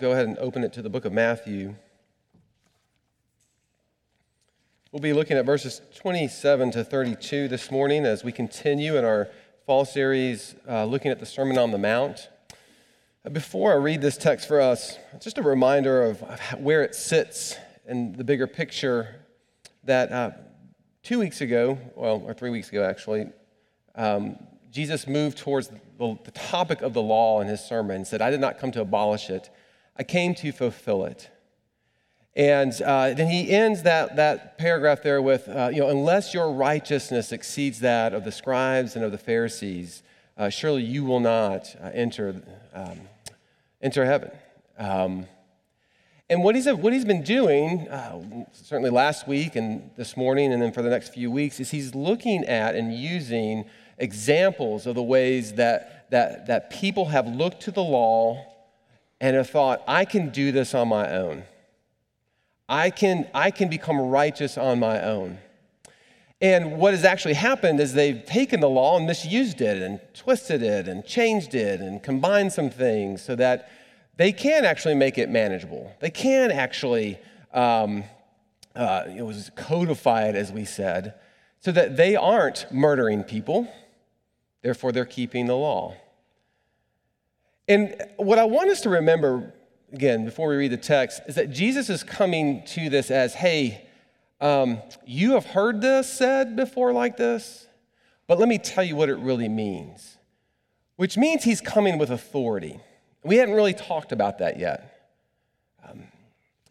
go ahead and open it to the book of Matthew. We'll be looking at verses 27 to 32 this morning as we continue in our fall series uh, looking at the Sermon on the Mount. Before I read this text for us, just a reminder of where it sits in the bigger picture that uh, two weeks ago, well, or three weeks ago actually, um, Jesus moved towards the, the topic of the law in his sermon and said, I did not come to abolish it, I came to fulfill it. And uh, then he ends that, that paragraph there with, uh, you know, unless your righteousness exceeds that of the scribes and of the Pharisees, uh, surely you will not uh, enter, um, enter heaven. Um, and what he's, what he's been doing, uh, certainly last week and this morning, and then for the next few weeks, is he's looking at and using examples of the ways that, that, that people have looked to the law and have thought, I can do this on my own. I can, I can become righteous on my own. And what has actually happened is they've taken the law and misused it and twisted it and changed it and combined some things so that they can actually make it manageable. They can actually, um, uh, it was codified, as we said, so that they aren't murdering people. Therefore, they're keeping the law. And what I want us to remember again, before we read the text, is that Jesus is coming to this as, hey, um, you have heard this said before like this, but let me tell you what it really means, which means he's coming with authority. We hadn't really talked about that yet. Um,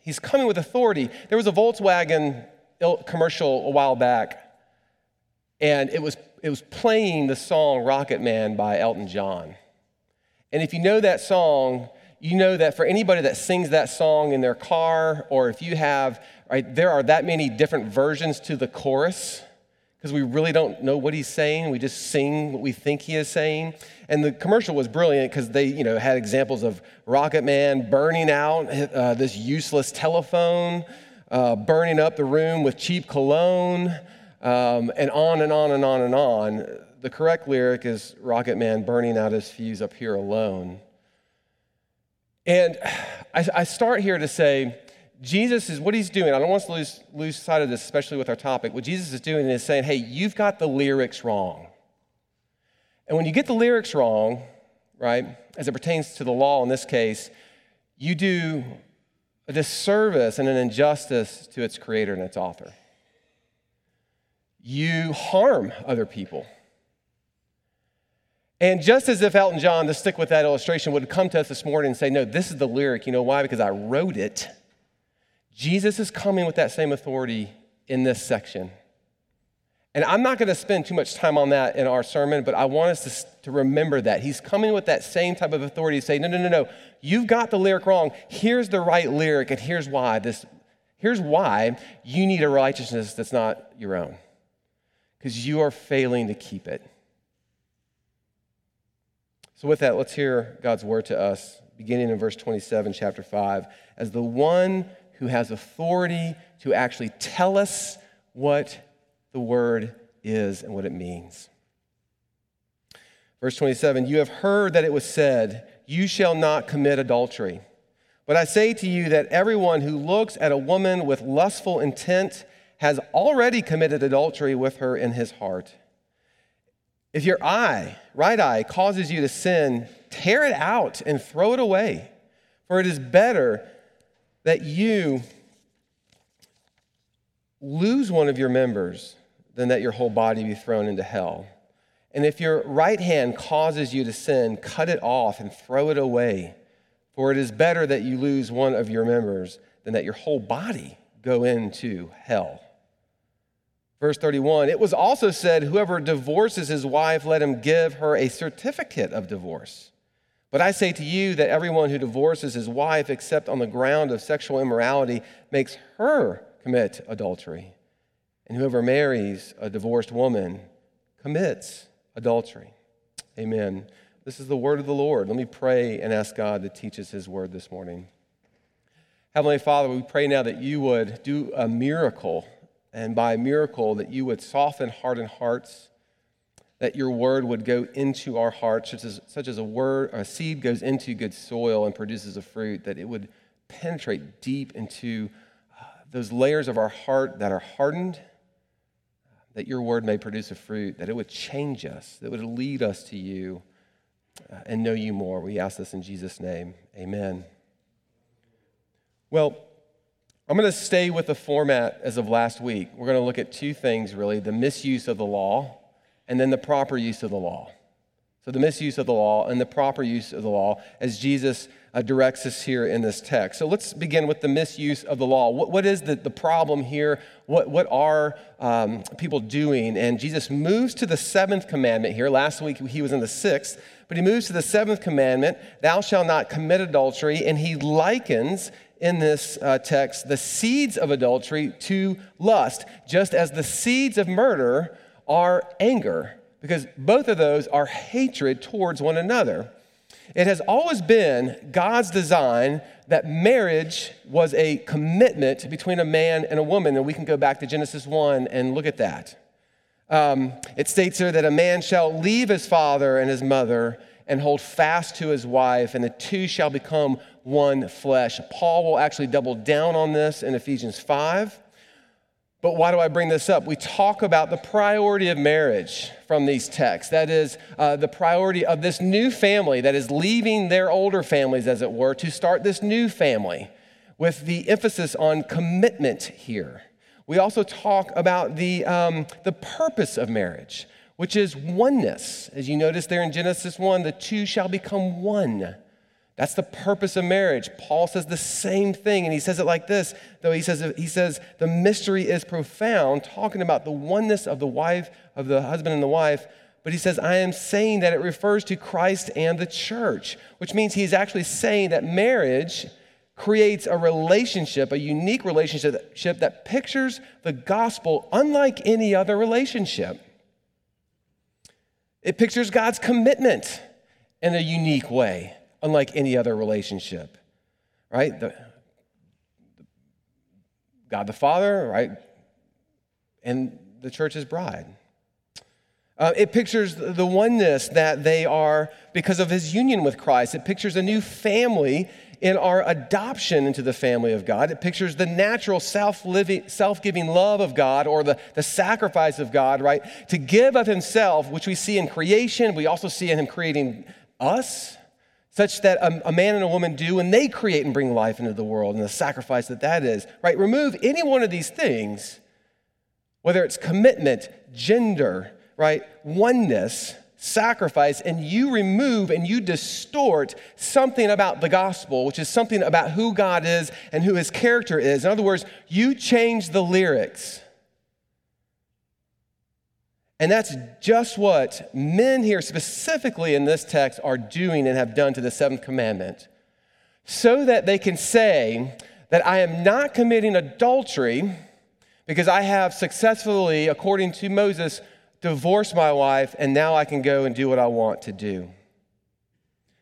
he's coming with authority. There was a Volkswagen commercial a while back, and it was, it was playing the song Rocket Man by Elton John. And if you know that song, you know that for anybody that sings that song in their car, or if you have, right, there are that many different versions to the chorus because we really don't know what he's saying. We just sing what we think he is saying. And the commercial was brilliant because they, you know, had examples of Rocket Man burning out uh, this useless telephone, uh, burning up the room with cheap cologne, um, and on and on and on and on. The correct lyric is Rocket Man burning out his fuse up here alone. And I, I start here to say, Jesus is what he's doing. I don't want us to lose, lose sight of this, especially with our topic. What Jesus is doing is saying, hey, you've got the lyrics wrong. And when you get the lyrics wrong, right, as it pertains to the law in this case, you do a disservice and an injustice to its creator and its author. You harm other people. And just as if Elton John, to stick with that illustration, would come to us this morning and say, No, this is the lyric. You know why? Because I wrote it. Jesus is coming with that same authority in this section. And I'm not going to spend too much time on that in our sermon, but I want us to, to remember that. He's coming with that same type of authority to say, No, no, no, no. You've got the lyric wrong. Here's the right lyric, and here's why. This, here's why you need a righteousness that's not your own. Because you are failing to keep it. So, with that, let's hear God's word to us, beginning in verse 27, chapter 5, as the one who has authority to actually tell us what the word is and what it means. Verse 27 You have heard that it was said, You shall not commit adultery. But I say to you that everyone who looks at a woman with lustful intent has already committed adultery with her in his heart. If your eye, right eye, causes you to sin, tear it out and throw it away. For it is better that you lose one of your members than that your whole body be thrown into hell. And if your right hand causes you to sin, cut it off and throw it away. For it is better that you lose one of your members than that your whole body go into hell. Verse 31 It was also said, Whoever divorces his wife, let him give her a certificate of divorce. But I say to you that everyone who divorces his wife, except on the ground of sexual immorality, makes her commit adultery. And whoever marries a divorced woman commits adultery. Amen. This is the word of the Lord. Let me pray and ask God to teach us his word this morning. Heavenly Father, we pray now that you would do a miracle and by a miracle that you would soften hardened hearts, that your word would go into our hearts, such as, such as a word, a seed goes into good soil and produces a fruit, that it would penetrate deep into uh, those layers of our heart that are hardened, that your word may produce a fruit, that it would change us, that would lead us to you uh, and know you more. We ask this in Jesus' name. Amen. Well, I'm going to stay with the format as of last week. We're going to look at two things really the misuse of the law and then the proper use of the law. So, the misuse of the law and the proper use of the law as Jesus uh, directs us here in this text. So, let's begin with the misuse of the law. What, what is the, the problem here? What, what are um, people doing? And Jesus moves to the seventh commandment here. Last week he was in the sixth, but he moves to the seventh commandment Thou shalt not commit adultery. And he likens in this uh, text the seeds of adultery to lust, just as the seeds of murder are anger, because both of those are hatred towards one another. It has always been God's design that marriage was a commitment between a man and a woman, and we can go back to Genesis 1 and look at that. Um, it states here that a man shall leave his father and his mother and hold fast to his wife, and the two shall become one flesh. Paul will actually double down on this in Ephesians 5. But why do I bring this up? We talk about the priority of marriage from these texts. That is, uh, the priority of this new family that is leaving their older families, as it were, to start this new family with the emphasis on commitment here. We also talk about the, um, the purpose of marriage, which is oneness. As you notice there in Genesis 1, the two shall become one. That's the purpose of marriage. Paul says the same thing, and he says it like this, though he says, he says the mystery is profound, talking about the oneness of the wife, of the husband and the wife. But he says, I am saying that it refers to Christ and the church, which means he's actually saying that marriage creates a relationship, a unique relationship that pictures the gospel unlike any other relationship. It pictures God's commitment in a unique way unlike any other relationship, right? The, God the Father, right? And the church's bride. Uh, it pictures the oneness that they are because of his union with Christ. It pictures a new family in our adoption into the family of God. It pictures the natural self giving love of God or the, the sacrifice of God, right? To give of himself, which we see in creation, we also see in him creating us such that a, a, man and a woman do when they create and bring life into the world and the sacrifice that that is, right? Remove any one of these things, whether it's commitment, gender, right? Oneness, sacrifice, and you remove and you distort something about the gospel, which is something about who God is and who his character is. In other words, you change the lyrics and that's just what men here, specifically in this text, are doing and have done to the seventh commandment, so that they can say that I am not committing adultery because I have successfully, according to Moses, divorced my wife, and now I can go and do what I want to do.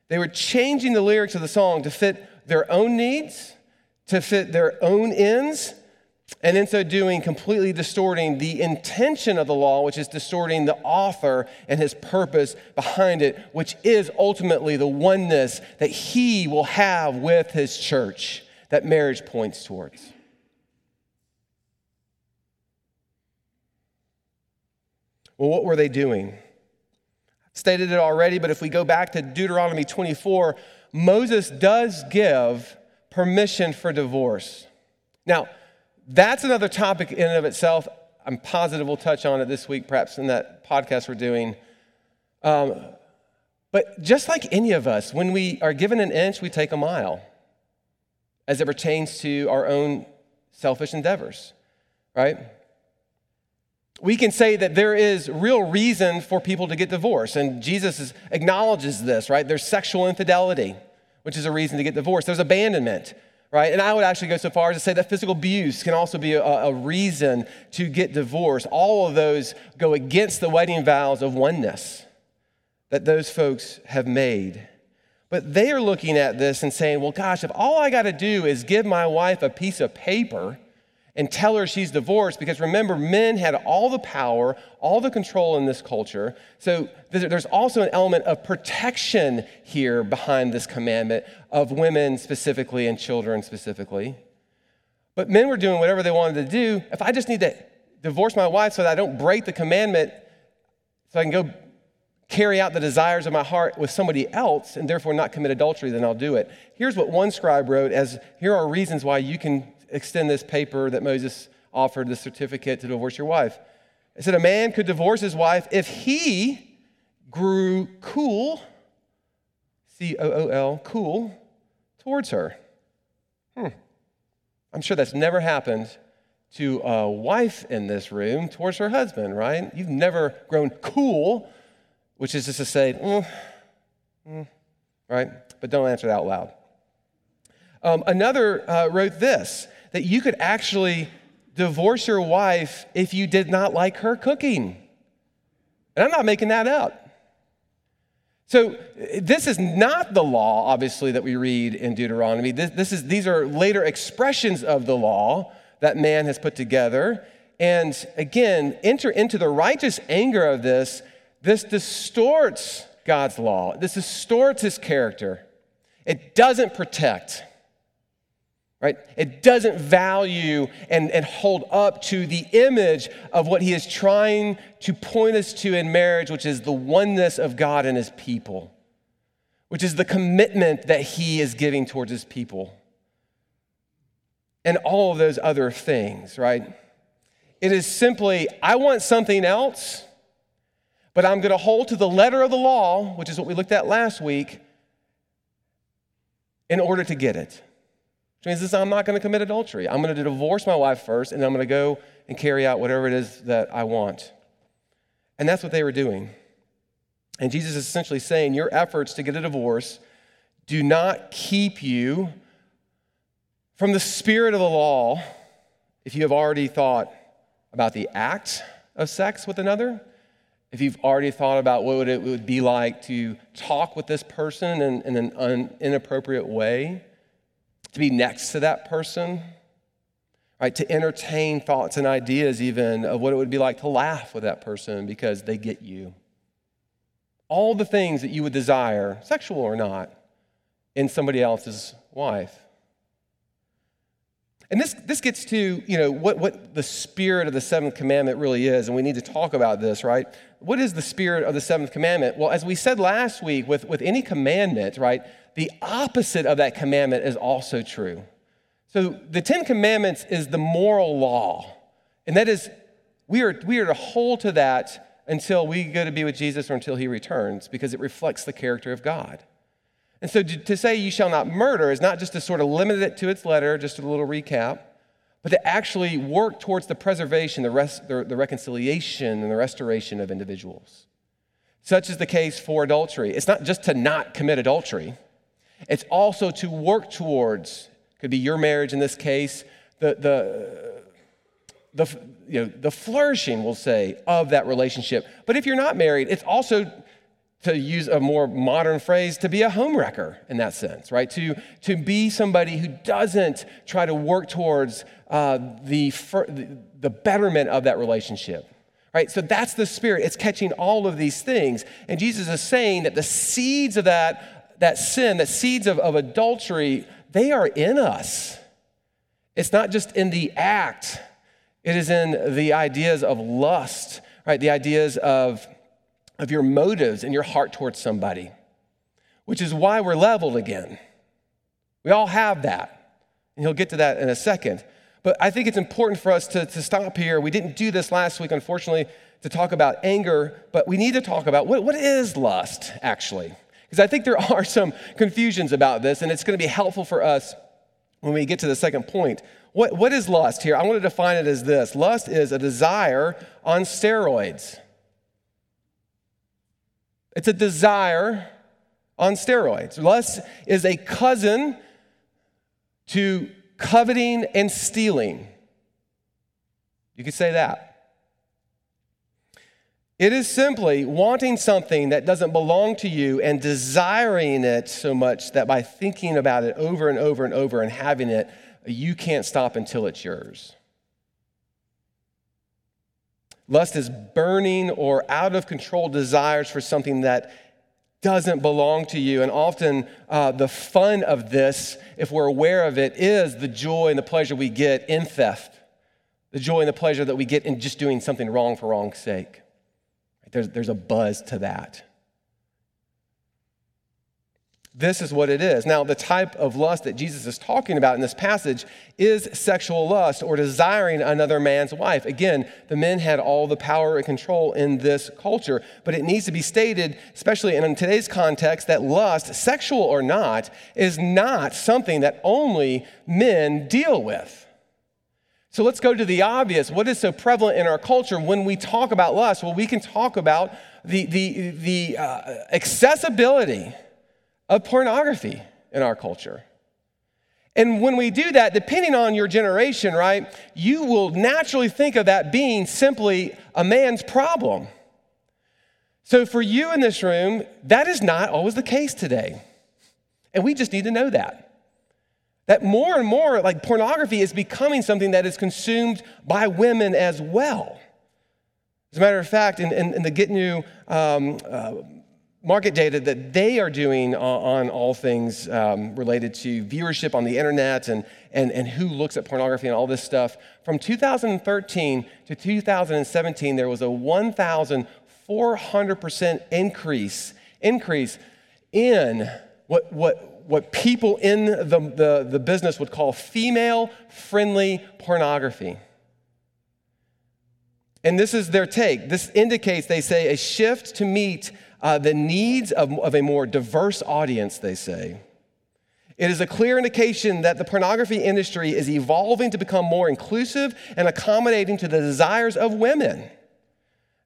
They were changing the lyrics of the song to fit their own needs, to fit their own ends, and in so doing, completely distorting the intention of the law, which is distorting the author and his purpose behind it, which is ultimately the oneness that he will have with his church that marriage points towards. Well, what were they doing? Stated it already, but if we go back to Deuteronomy 24, Moses does give permission for divorce. Now, that's another topic in and of itself. I'm positive we'll touch on it this week, perhaps in that podcast we're doing. Um, but just like any of us, when we are given an inch, we take a mile as it pertains to our own selfish endeavors, right? We can say that there is real reason for people to get divorced, and Jesus is, acknowledges this, right? There's sexual infidelity, which is a reason to get divorced. There's abandonment, right? And I would actually go so far as to say that physical abuse can also be a, a, reason to get divorced. All of those go against the wedding vows of oneness that those folks have made. But they are looking at this and saying, well, gosh, if all I got to do is give my wife a piece of paper and tell her she's divorced because remember, men had all the power, all the control in this culture. So there's also an element of protection here behind this commandment of women specifically and children specifically. But men were doing whatever they wanted to do. If I just need to divorce my wife so that I don't break the commandment, so I can go carry out the desires of my heart with somebody else and therefore not commit adultery, then I'll do it. Here's what one scribe wrote as here are reasons why you can extend this paper that Moses offered, the certificate to divorce your wife. It said a man could divorce his wife if he grew cool, C O O L, cool, towards her. Hmm. I'm sure that's never happened to a wife in this room towards her husband, right? You've never grown cool, which is just to say, mm, mm, right? But don't answer it out loud. Um, another uh, wrote this that you could actually divorce your wife if you did not like her cooking. And I'm not making that up. So, this is not the law, obviously, that we read in Deuteronomy. This, this is, these are later expressions of the law that man has put together. And again, enter into the righteous anger of this. This distorts God's law, this distorts his character. It doesn't protect right? It doesn't value and, and hold up to the image of what he is trying to point us to in marriage, which is the oneness of God and his people, which is the commitment that he is giving towards his people, and all of those other things, right? It is simply, I want something else, but I'm going to hold to the letter of the law, which is what we looked at last week, in order to get it. Means this, I'm not going to commit adultery. I'm going to divorce my wife first, and I'm going to go and carry out whatever it is that I want. And that's what they were doing. And Jesus is essentially saying, Your efforts to get a divorce do not keep you from the spirit of the law if you have already thought about the act of sex with another, if you've already thought about what it would be like to talk with this person in, in an un, inappropriate way, to be next to that person, right? To entertain thoughts and ideas, even of what it would be like to laugh with that person because they get you. All the things that you would desire, sexual or not, in somebody else's wife. And this, this gets to, you know, what, what the spirit of the seventh commandment really is, and we need to talk about this, right? What is the spirit of the seventh commandment? Well, as we said last week, with, with any commandment, right, the opposite of that commandment is also true. So the Ten Commandments is the moral law, and that is, we are, we are to hold to that until we go to be with Jesus or until he returns, because it reflects the character of God. And so to, say you shall not murder is not just to sort of limit it to its letter, just a little recap, but to actually work towards the preservation, the, rest, the, the reconciliation, and the restoration of individuals. Such is the case for adultery. It's not just to not commit adultery, it's also to work towards, could be your marriage in this case, the, the, the, you know, the flourishing, we'll say, of that relationship. But if you're not married, it's also to use a more modern phrase, to be a homewrecker in that sense, right? To, to be somebody who doesn't try to work towards uh, the, the betterment of that relationship, right? So that's the spirit. It's catching all of these things. And Jesus is saying that the seeds of that, that sin, the seeds of, of adultery, they are in us. It's not just in the act, it is in the ideas of lust, right? The ideas of of your motives and your heart towards somebody, which is why we're leveled again. We all have that. And he'll get to that in a second. But I think it's important for us to, to stop here. We didn't do this last week, unfortunately, to talk about anger, but we need to talk about what, what is lust, actually. Because I think there are some confusions about this, and it's going to be helpful for us when we get to the second point. What, what is lust here? I want to define it as this lust is a desire on steroids. It's a desire on steroids. Lust is a cousin to coveting and stealing. You could say that. It is simply wanting something that doesn't belong to you and desiring it so much that by thinking about it over and over and over and having it, you can't stop until it's yours. Lust is burning or out of control desires for something that doesn't belong to you. And often uh, the fun of this, if we're aware of it, is the joy and the pleasure we get in theft, the joy and the pleasure that we get in just doing something wrong for wrong's sake. There's, there's a buzz to that. This is what it is. Now, the type of lust that Jesus is talking about in this passage is sexual lust or desiring another man's wife. Again, the men had all the power and control in this culture, but it needs to be stated, especially in today's context, that lust, sexual or not, is not something that only men deal with. So let's go to the obvious. What is so prevalent in our culture when we talk about lust? Well, we can talk about the, the, the uh, accessibility of pornography in our culture. And when we do that, depending on your generation, right, you will naturally think of that being simply a man's problem. So for you in this room, that is not always the case today. And we just need to know that. That more and more, like pornography is becoming something that is consumed by women as well. As a matter of fact, in, in, in the Gitnux um, uh, market data that they are doing on, all things um, related to viewership on the internet and, and, and who looks at pornography and all this stuff. From 2013 to 2017, there was a 1,400% increase, increase in what, what, what people in the, the, the business would call female friendly pornography. And this is their take. This indicates, they say, a shift to meet uh, the needs of, of a more diverse audience, they say. It is a clear indication that the pornography industry is evolving to become more inclusive and accommodating to the desires of women.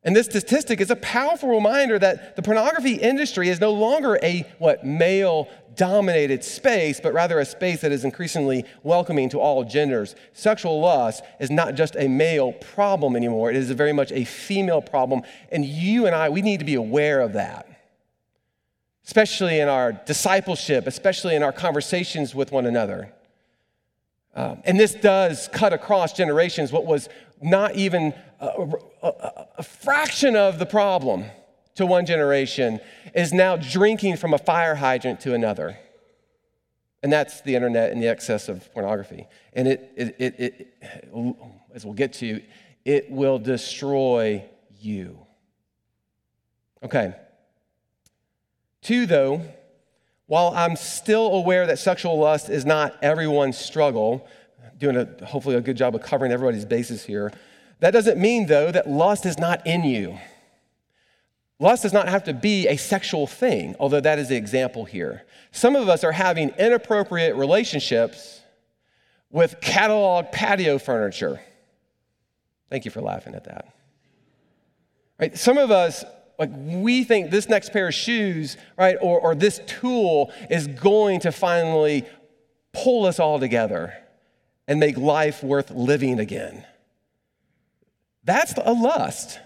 And this statistic is a powerful reminder that the pornography industry is no longer a what male dominated space, but rather a space that is increasingly welcoming to all genders. Sexual lust is not just a male problem anymore, it is very much a female problem. And you and I, we need to be aware of that, especially in our discipleship, especially in our conversations with one another. Um, and this does cut across generations what was not even a, a, a fraction of the problem to one generation is now drinking from a fire hydrant to another. And that's the internet and the excess of pornography. And it, it, it, it, as we'll get to, it will destroy you. Okay. Two, though, while I'm still aware that sexual lust is not everyone's struggle, doing a, hopefully a good job of covering everybody's bases here, that doesn't mean, though, that lust is not in you. Lust does not have to be a sexual thing, although that is the example here. Some of us are having inappropriate relationships with catalog patio furniture. Thank you for laughing at that. Right? Some of us, like, we think this next pair of shoes, right, or, or this tool is going to finally pull us all together and make life worth living again. That's a lust.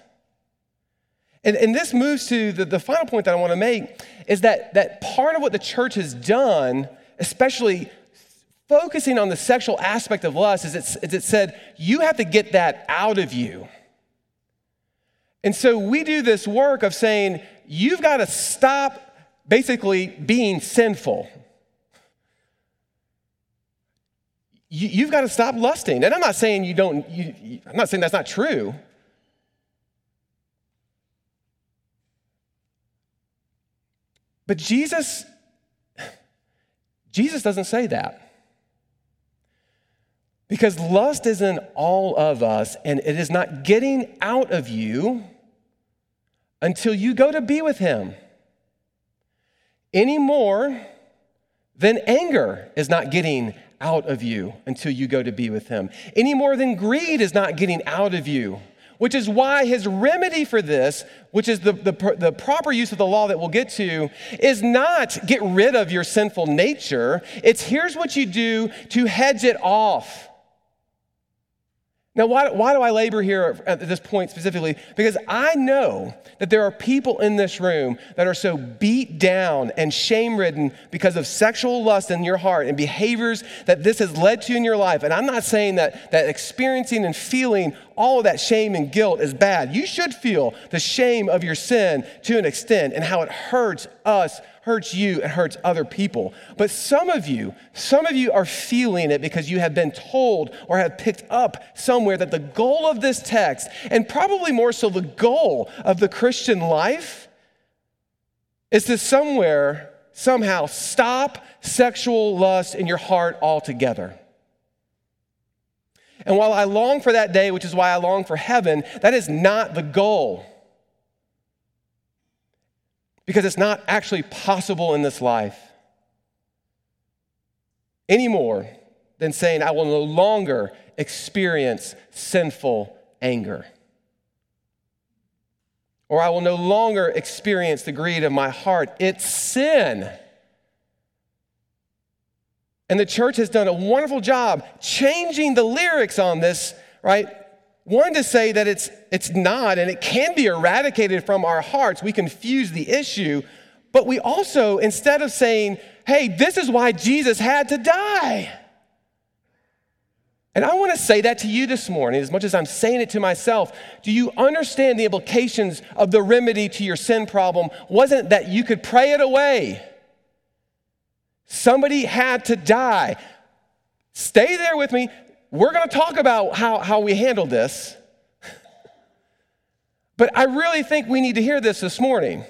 And, and this moves to the, the final point that I want to make is that, that part of what the church has done, especially focusing on the sexual aspect of lust, is it, is it said, you have to get that out of you. And so we do this work of saying, you've got to stop basically being sinful. You, have got to stop lusting. And I'm not saying you don't, you, I'm not saying that's not true. But Jesus, Jesus doesn't say that. Because lust is in all of us, and it is not getting out of you until you go to be with Him. Any more than anger is not getting out of you until you go to be with Him. Any more than greed is not getting out of you which is why his remedy for this, which is the, the, the, proper use of the law that we'll get to, is not get rid of your sinful nature. It's here's what you do to hedge it off. Now, why, why do I labor here at this point specifically? Because I know that there are people in this room that are so beat down and shame ridden because of sexual lust in your heart and behaviors that this has led to in your life. And I'm not saying that, that experiencing and feeling all of that shame and guilt is bad. You should feel the shame of your sin to an extent and how it hurts us hurts you and hurts other people. But some of you, some of you are feeling it because you have been told or have picked up somewhere that the goal of this text, and probably more so the goal of the Christian life, is to somewhere, somehow stop sexual lust in your heart altogether. And while I long for that day, which is why I long for heaven, that is not the goal because it's not actually possible in this life any more than saying, I will no longer experience sinful anger. Or I will no longer experience the greed of my heart. It's sin. And the church has done a wonderful job changing the lyrics on this, right? One, to say that it's, it's not and it can be eradicated from our hearts. We confuse the issue. But we also, instead of saying, hey, this is why Jesus had to die. And I want to say that to you this morning, as much as I'm saying it to myself. Do you understand the implications of the remedy to your sin problem? Wasn't that you could pray it away? Somebody had to die. Stay there with me. We're going to talk about how, how we handle this. But I really think we need to hear this this morning.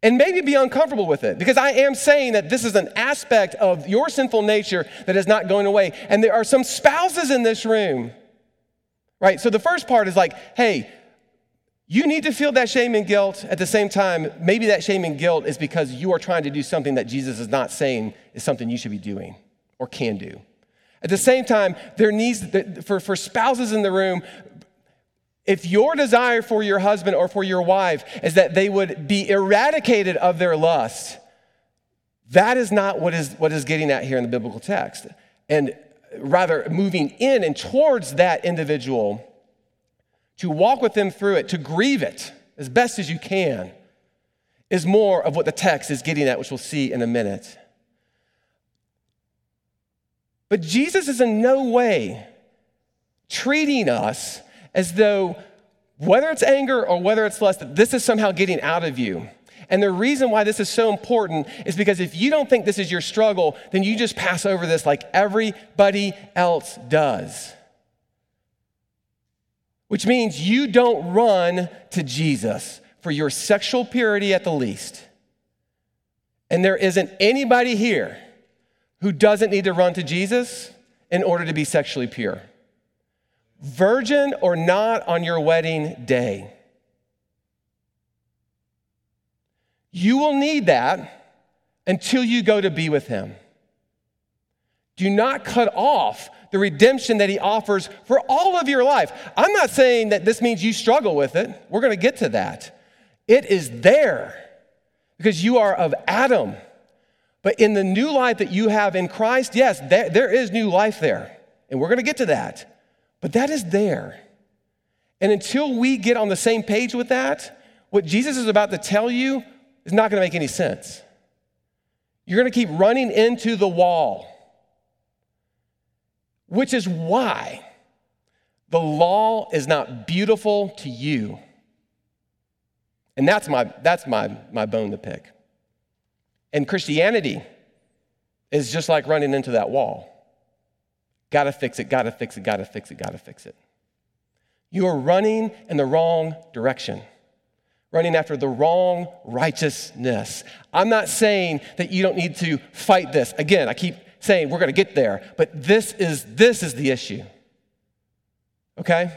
And maybe be uncomfortable with it because I am saying that this is an aspect of your sinful nature that is not going away. And there are some spouses in this room, right? So the first part is like, hey, you need to feel that shame and guilt. At the same time, maybe that shame and guilt is because you are trying to do something that Jesus is not saying is something you should be doing or can do. At the same time, there needs, for, for spouses in the room, if your desire for your husband or for your wife is that they would be eradicated of their lust, that is not what is, what is getting at here in the biblical text. And rather, moving in and towards that individual to walk with them through it, to grieve it as best as you can, is more of what the text is getting at, which we'll see in a minute. But Jesus is in no way treating us as though, whether it's anger or whether it's lust, that this is somehow getting out of you. And the reason why this is so important is because if you don't think this is your struggle, then you just pass over this like everybody else does. Which means you don't run to Jesus for your sexual purity at the least. And there isn't anybody here who doesn't need to run to Jesus in order to be sexually pure. Virgin or not on your wedding day. You will need that until you go to be with him. Do not cut off the redemption that he offers for all of your life. I'm not saying that this means you struggle with it. We're going to get to that. It is there because you are of Adam but in the new life that you have in Christ, yes, there, there is new life there. And we're going to get to that. But that is there. And until we get on the same page with that, what Jesus is about to tell you is not going to make any sense. You're going to keep running into the wall, which is why the law is not beautiful to you. And that's my, that's my, my bone to pick. And Christianity is just like running into that wall. Gotta fix it, gotta fix it, gotta fix it, gotta fix it. You are running in the wrong direction, running after the wrong righteousness. I'm not saying that you don't need to fight this. Again, I keep saying we're gonna get there, but this is, this is the issue. Okay?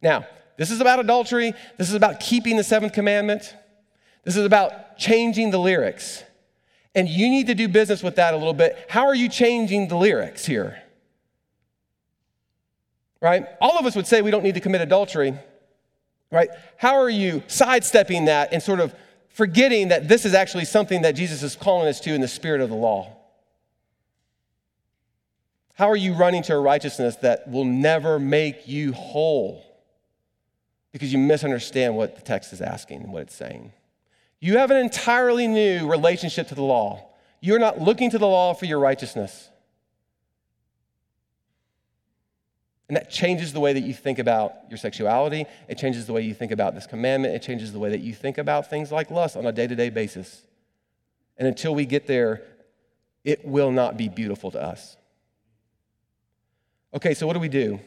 Now, this is about adultery. This is about keeping the seventh commandment. This is about changing the lyrics. And you need to do business with that a little bit. How are you changing the lyrics here? Right? All of us would say we don't need to commit adultery. Right? How are you sidestepping that and sort of forgetting that this is actually something that Jesus is calling us to in the spirit of the law? How are you running to a righteousness that will never make you whole? Because you misunderstand what the text is asking and what it's saying. You have an entirely new relationship to the law. You're not looking to the law for your righteousness. And that changes the way that you think about your sexuality. It changes the way you think about this commandment. It changes the way that you think about things like lust on a day to day basis. And until we get there, it will not be beautiful to us. Okay, so what do we do?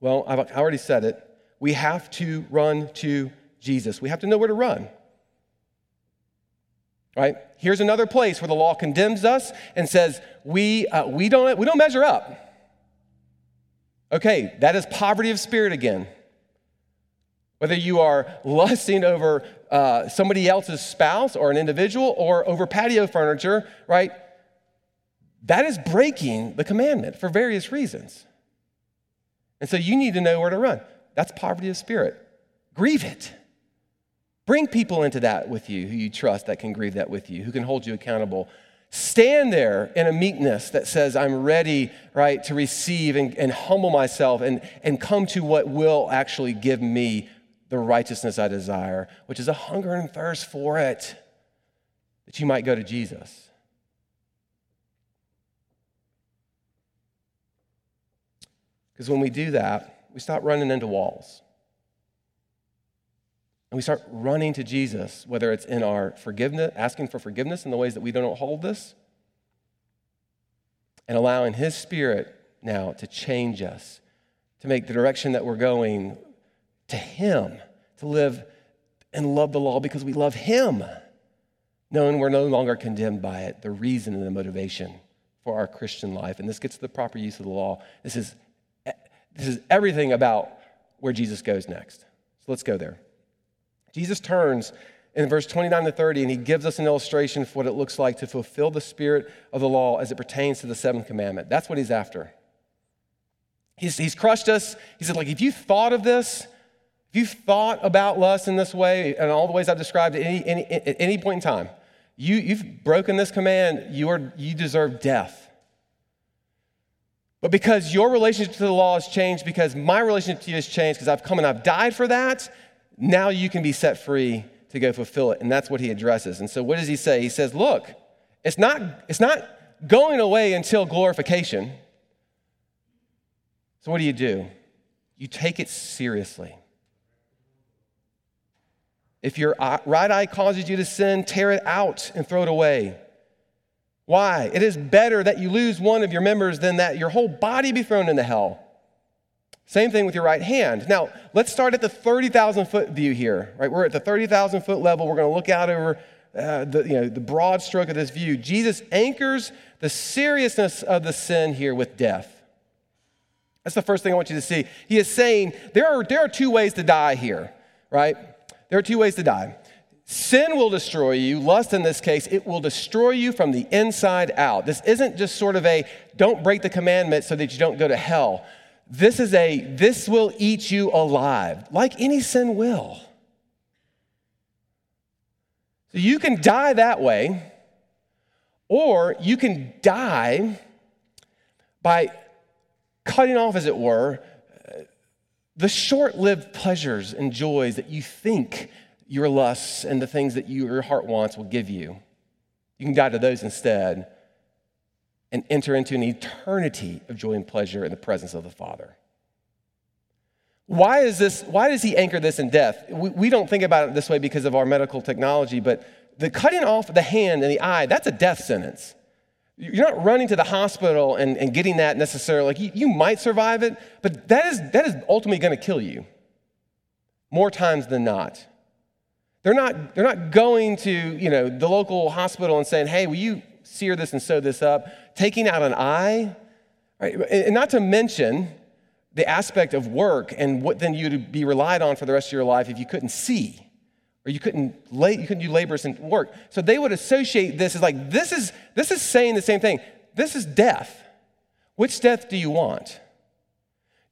Well, I've already said it. We have to run to Jesus. We have to know where to run. Right? Here's another place where the law condemns us and says we, uh, we, don't, we don't measure up. Okay, that is poverty of spirit again. Whether you are lusting over uh, somebody else's spouse or an individual or over patio furniture, right? That is breaking the commandment for various reasons. And so you need to know where to run. That's poverty of spirit. Grieve it. Bring people into that with you who you trust that can grieve that with you, who can hold you accountable. Stand there in a meekness that says, I'm ready, right, to receive and, and humble myself and, and come to what will actually give me the righteousness I desire, which is a hunger and thirst for it, that you might go to Jesus. Because when we do that, we stop running into walls. And we start running to Jesus, whether it's in our forgiveness, asking for forgiveness in the ways that we don't hold this, and allowing His Spirit now to change us, to make the direction that we're going to Him, to live and love the law because we love Him, knowing we're no longer condemned by it, the reason and the motivation for our Christian life. And this gets to the proper use of the law. This is, this is everything about where Jesus goes next. So let's go there. Jesus turns in verse 29 to 30 and he gives us an illustration of what it looks like to fulfill the spirit of the law as it pertains to the seventh commandment. That's what he's after. He's, he's crushed us. He said, like, if you thought of this, if you thought about lust in this way, and all the ways I've described at any, any, at any point in time, you, you've broken this command, you, are, you deserve death. But because your relationship to the law has changed, because my relationship to you has changed, because I've come and I've died for that, now you can be set free to go fulfill it. And that's what he addresses. And so what does he say? He says, look, it's not, it's not going away until glorification. So what do you do? You take it seriously. If your right eye causes you to sin, tear it out and throw it away. Why? It is better that you lose one of your members than that your whole body be thrown into hell. Same thing with your right hand. Now, let's start at the 30,000 foot view here, right? We're at the 30,000 foot level. We're going to look out over uh, the, you know, the broad stroke of this view. Jesus anchors the seriousness of the sin here with death. That's the first thing I want you to see. He is saying there are, there are two ways to die here, right? There are two ways to die. Sin will destroy you. Lust, in this case, it will destroy you from the inside out. This isn't just sort of a don't break the commandment so that you don't go to hell. This is a, this will eat you alive, like any sin will. So you can die that way, or you can die by cutting off, as it were, the short lived pleasures and joys that you think your lusts and the things that you, your heart wants will give you. You can die to those instead and enter into an eternity of joy and pleasure in the presence of the Father. Why is this? Why does he anchor this in death? We, we don't think about it this way because of our medical technology, but the cutting off the hand and the eye, that's a death sentence. You're not running to the hospital and, and getting that necessarily. Like you, you might survive it, but that is, that is ultimately going to kill you more times than not. They're not, they're not going to you know, the local hospital and saying, hey, will you sear this and sew this up, taking out an eye, right? and not to mention the aspect of work and what then you'd be relied on for the rest of your life if you couldn't see or you couldn't you couldn't do labors and work. So they would associate this as like this is this is saying the same thing. This is death. Which death do you want?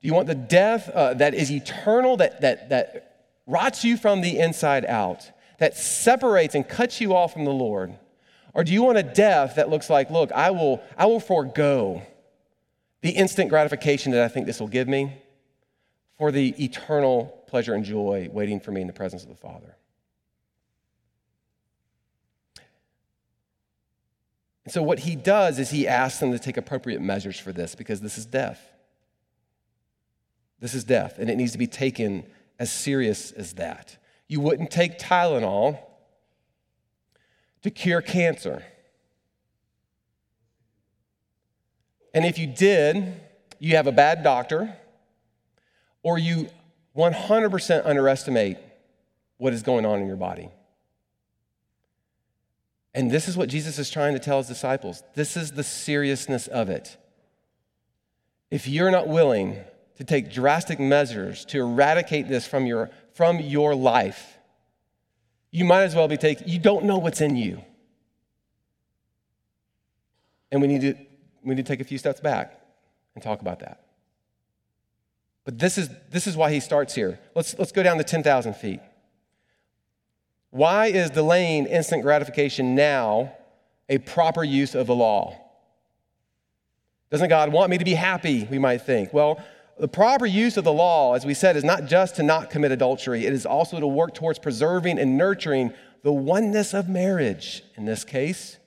Do you want the death uh, that is eternal, that that that rots you from the inside out, that separates and cuts you off from the Lord? Or do you want a death that looks like, look, I will, I will forego the instant gratification that I think this will give me, for the eternal pleasure and joy waiting for me in the presence of the Father. And so, what he does is he asks them to take appropriate measures for this because this is death. This is death, and it needs to be taken as serious as that. You wouldn't take Tylenol to cure cancer. And if you did, you have a bad doctor, or you 100% underestimate what is going on in your body. And this is what Jesus is trying to tell his disciples. This is the seriousness of it. If you're not willing to take drastic measures to eradicate this from your, from your life, you might as well be taking, you don't know what's in you. And we need to, we need to take a few steps back and talk about that. But this is, this is why he starts here. Let's, let's go down to 10,000 feet. Why is delaying instant gratification now a proper use of the law? Doesn't God want me to be happy, we might think? Well, the proper use of the law, as we said, is not just to not commit adultery, it is also to work towards preserving and nurturing the oneness of marriage in this case,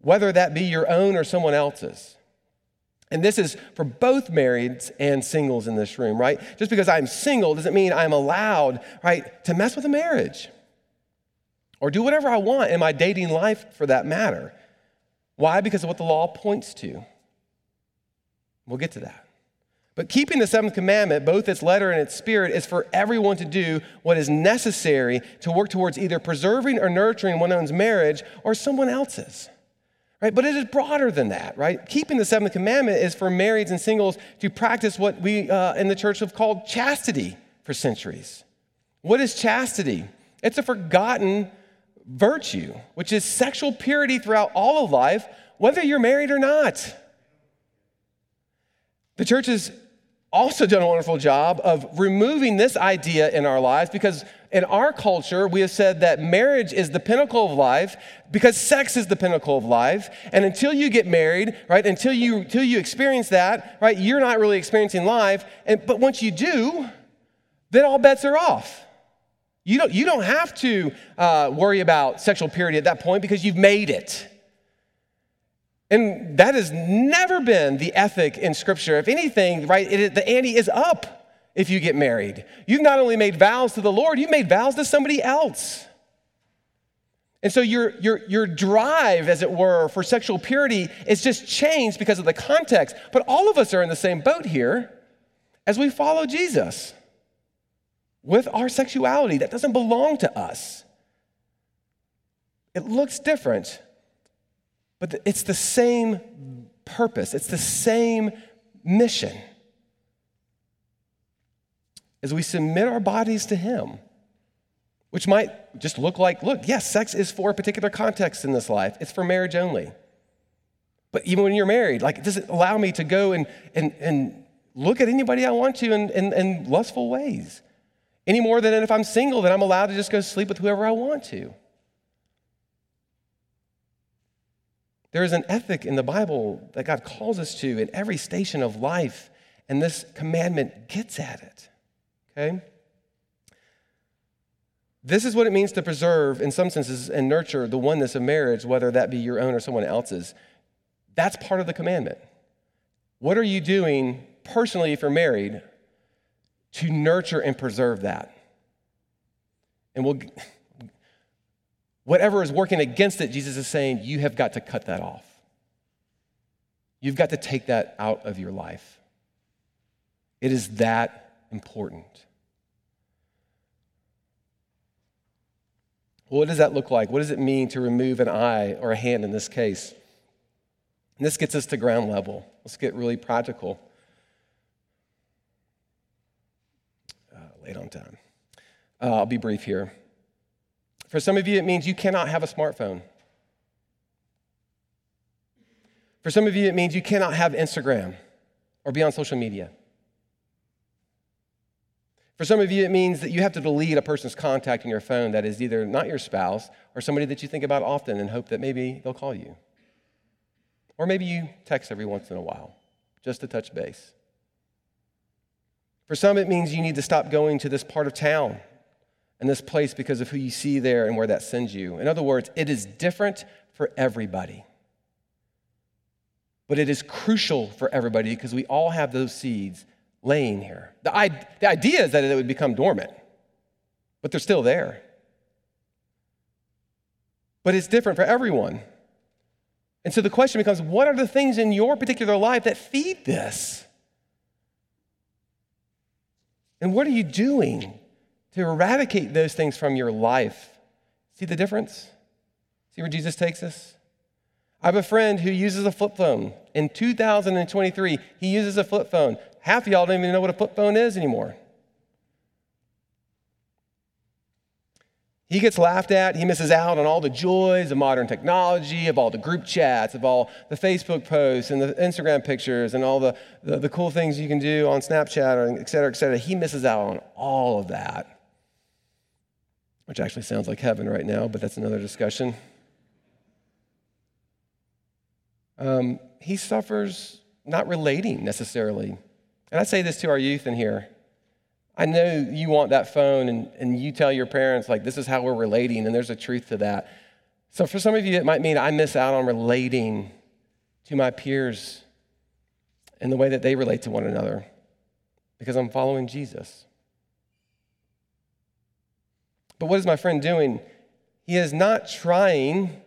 whether that be your own or someone else's. And this is for both marrieds and singles in this room, right? Just because I'm single doesn't mean I'm allowed, right, to mess with a marriage or do whatever I want in my dating life for that matter. Why? Because of what the law points to. We'll get to that. But keeping the seventh commandment, both its letter and its spirit, is for everyone to do what is necessary to work towards either preserving or nurturing one's own marriage or someone else's. Right? But it is broader than that, right? Keeping the seventh commandment is for marrieds and singles to practice what we uh, in the church have called chastity for centuries. What is chastity? It's a forgotten virtue, which is sexual purity throughout all of life, whether you're married or not. The church has also done a wonderful job of removing this idea in our lives because in our culture, we have said that marriage is the pinnacle of life because sex is the pinnacle of life. And until you get married, right, until you, until you experience that, right, you're not really experiencing life. And, but once you do, then all bets are off. You don't, you don't have to uh, worry about sexual purity at that point because you've made it. And that has never been the ethic in Scripture. If anything, right, it, the ante is up if you get married. You've not only made vows to the Lord, you've made vows to somebody else. And so your, your, your drive, as it were, for sexual purity is just changed because of the context. But all of us are in the same boat here as we follow Jesus with our sexuality that doesn't belong to us. It looks different, but it's the same purpose, it's the same mission. As we submit our bodies to Him, which might just look like look, yes, sex is for a particular context in this life, it's for marriage only. But even when you're married, like, does it allow me to go and, and, and look at anybody I want to in, in, in lustful ways? any more than if I'm single, that I'm allowed to just go sleep with whoever I want to. There is an ethic in the Bible that God calls us to in every station of life, and this commandment gets at it. Okay? This is what it means to preserve, in some senses, and nurture the oneness of marriage, whether that be your own or someone else's. That's part of the commandment. What are you doing personally if you're married to nurture and preserve that. And we'll, whatever is working against it, Jesus is saying, you have got to cut that off. You've got to take that out of your life. It is that important. what does that look like? What does it mean to remove an eye or a hand in this case? And this gets us to ground level. Let's get really practical. late on time. Uh, I'll be brief here. For some of you, it means you cannot have a smartphone. For some of you, it means you cannot have Instagram or be on social media. For some of you, it means that you have to delete a person's contact in your phone that is either not your spouse or somebody that you think about often and hope that maybe they'll call you. Or maybe you text every once in a while, just to touch base. For some, it means you need to stop going to this part of town and this place because of who you see there and where that sends you. In other words, it is different for everybody. But it is crucial for everybody because we all have those seeds laying here. The, the idea is that it would become dormant, but they're still there. But it's different for everyone. And so the question becomes what are the things in your particular life that feed this? And what are you doing to eradicate those things from your life? See the difference? See where Jesus takes us? I have a friend who uses a flip phone. In 2023, he uses a flip phone. Half of y'all don't even know what a flip phone is anymore. He gets laughed at. He misses out on all the joys of modern technology, of all the group chats, of all the Facebook posts and the Instagram pictures and all the, the, the cool things you can do on Snapchat, et cetera, et cetera. He misses out on all of that, which actually sounds like heaven right now, but that's another discussion. Um, he suffers not relating necessarily. And I say this to our youth in here. I know you want that phone and, and you tell your parents, like, this is how we're relating, and there's a truth to that. So for some of you, it might mean I miss out on relating to my peers in the way that they relate to one another because I'm following Jesus. But what is my friend doing? He is not trying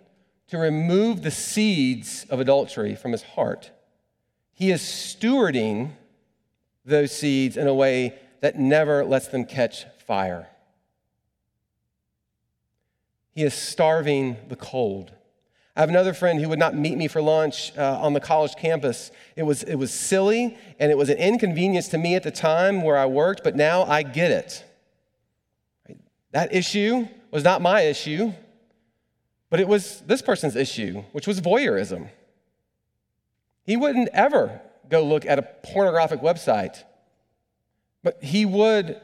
to remove the seeds of adultery from his heart. He is stewarding those seeds in a way that never lets them catch fire. He is starving the cold. I have another friend who would not meet me for lunch uh, on the college campus. It was, it was silly and it was an inconvenience to me at the time where I worked, but now I get it. That issue was not my issue, but it was this person's issue, which was voyeurism. He wouldn't ever go look at a pornographic website but he would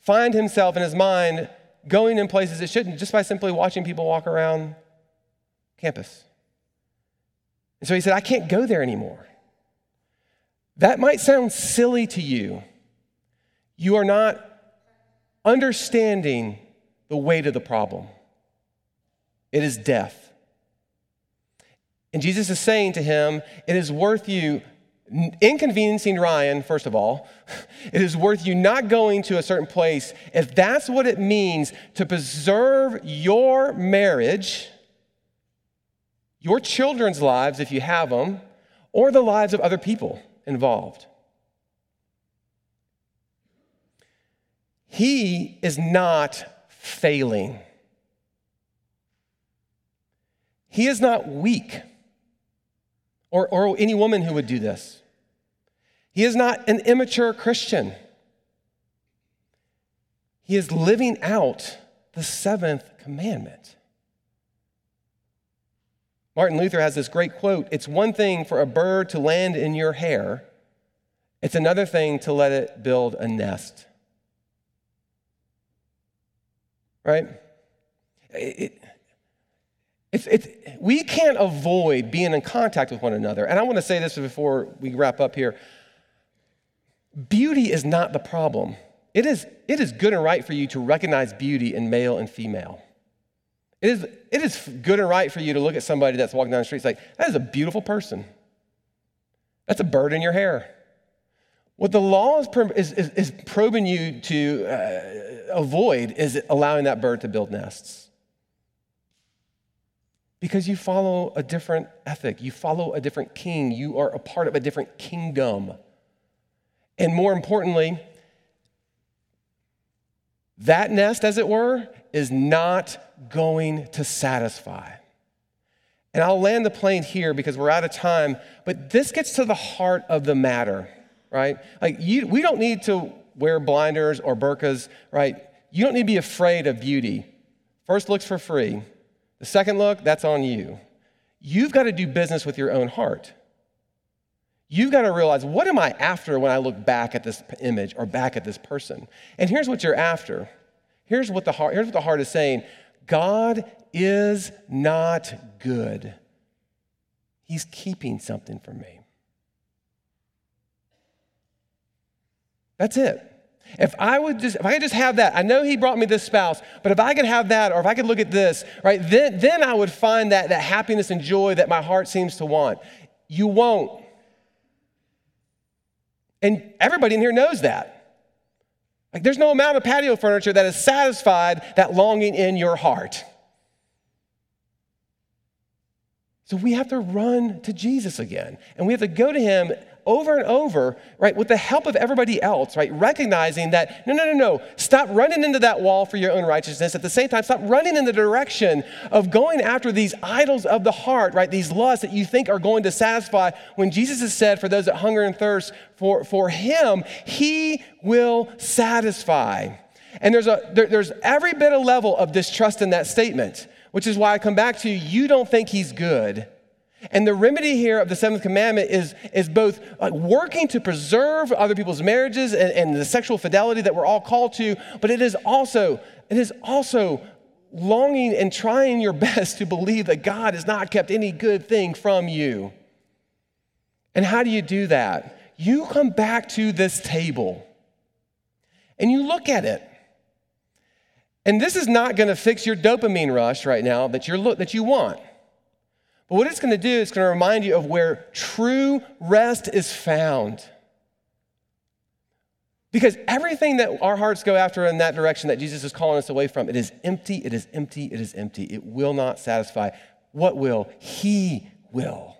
find himself in his mind going in places it shouldn't just by simply watching people walk around campus. And so he said, I can't go there anymore. That might sound silly to you. You are not understanding the weight of the problem. It is death. And Jesus is saying to him, It is worth you inconveniencing Ryan, first of all, it is worth you not going to a certain place if that's what it means to preserve your marriage, your children's lives, if you have them, or the lives of other people involved. He is not failing. He is not weak, or, or any woman who would do this. He is not an immature Christian. He is living out the seventh commandment. Martin Luther has this great quote It's one thing for a bird to land in your hair, it's another thing to let it build a nest. Right? It, it's, we can't avoid being in contact with one another. And I want to say this before we wrap up here. Beauty is not the problem. It is, it is good and right for you to recognize beauty in male and female. It is, it is good and right for you to look at somebody that's walking down the street and say, that is a beautiful person. That's a bird in your hair. What the law is, is, is, is probing you to uh, avoid is allowing that bird to build nests. Because you follow a different ethic, you follow a different king, you are a part of a different kingdom. And more importantly, that nest, as it were, is not going to satisfy. And I'll land the plane here because we're out of time, but this gets to the heart of the matter, right? Like, you, we don't need to wear blinders or burqas, right? You don't need to be afraid of beauty. First look's for free. The second look, that's on you. You've got to do business with your own heart. You've got to realize what am I after when I look back at this image or back at this person? And here's what you're after. Here's what the heart, here's what the heart is saying God is not good. He's keeping something from me. That's it. If I would just, if I could just have that, I know he brought me this spouse, but if I could have that, or if I could look at this, right, then, then I would find that, that happiness and joy that my heart seems to want. You won't. And everybody in here knows that. Like, there's no amount of patio furniture that has satisfied that longing in your heart. So we have to run to Jesus again. And we have to go to him over and over, right, with the help of everybody else, right, recognizing that no, no, no, no, stop running into that wall for your own righteousness. At the same time, stop running in the direction of going after these idols of the heart, right, these lusts that you think are going to satisfy. When Jesus has said, for those that hunger and thirst for, for him, he will satisfy. And there's, a, there, there's every bit of level of distrust in that statement which is why I come back to you you don't think he's good. And the remedy here of the seventh commandment is, is both like working to preserve other people's marriages and, and the sexual fidelity that we're all called to, but it is also, it is also longing and trying your best to believe that God has not kept any good thing from you. And how do you do that? You come back to this table and you look at it. And this is not going to fix your dopamine rush right now that, you're, that you want. But what it's going to do is going to remind you of where true rest is found. Because everything that our hearts go after in that direction that Jesus is calling us away from, it is empty, it is empty, it is empty. It will not satisfy. What will? He will.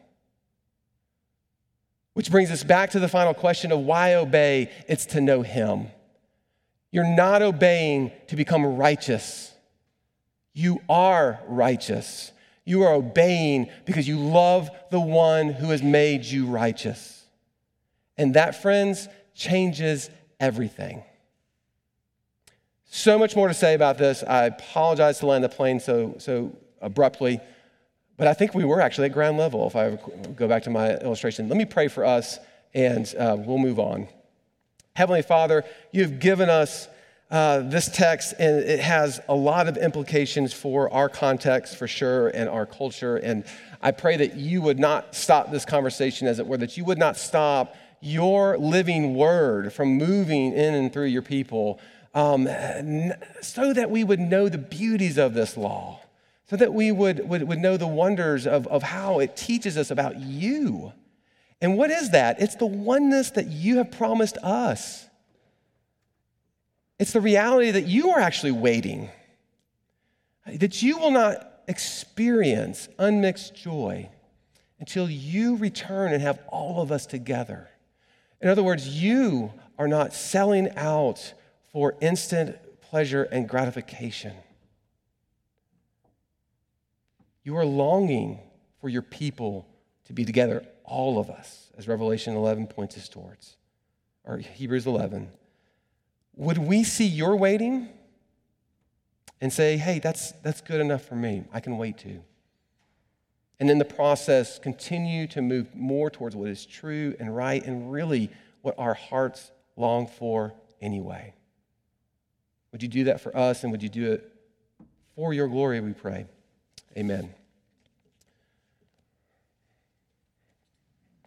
Which brings us back to the final question of why obey? It's to know Him. You're not obeying to become righteous. You are righteous. You are obeying because you love the one who has made you righteous. And that, friends, changes everything. So much more to say about this. I apologize to land the plane so, so abruptly, but I think we were actually at ground level if I go back to my illustration. Let me pray for us and uh, we'll move on. Heavenly Father, you've given us uh, this text, and it has a lot of implications for our context, for sure, and our culture. And I pray that you would not stop this conversation, as it were, that you would not stop your living word from moving in and through your people, um, so that we would know the beauties of this law, so that we would, would, would know the wonders of, of how it teaches us about you. And what is that? It's the oneness that you have promised us. It's the reality that you are actually waiting, that you will not experience unmixed joy until you return and have all of us together. In other words, you are not selling out for instant pleasure and gratification. You are longing for your people to be together, all of us, as Revelation 11 points us towards, or Hebrews 11. Would we see your waiting and say, hey, that's, that's good enough for me. I can wait too. And in the process, continue to move more towards what is true and right and really what our hearts long for anyway. Would you do that for us and would you do it for your glory, we pray? Amen.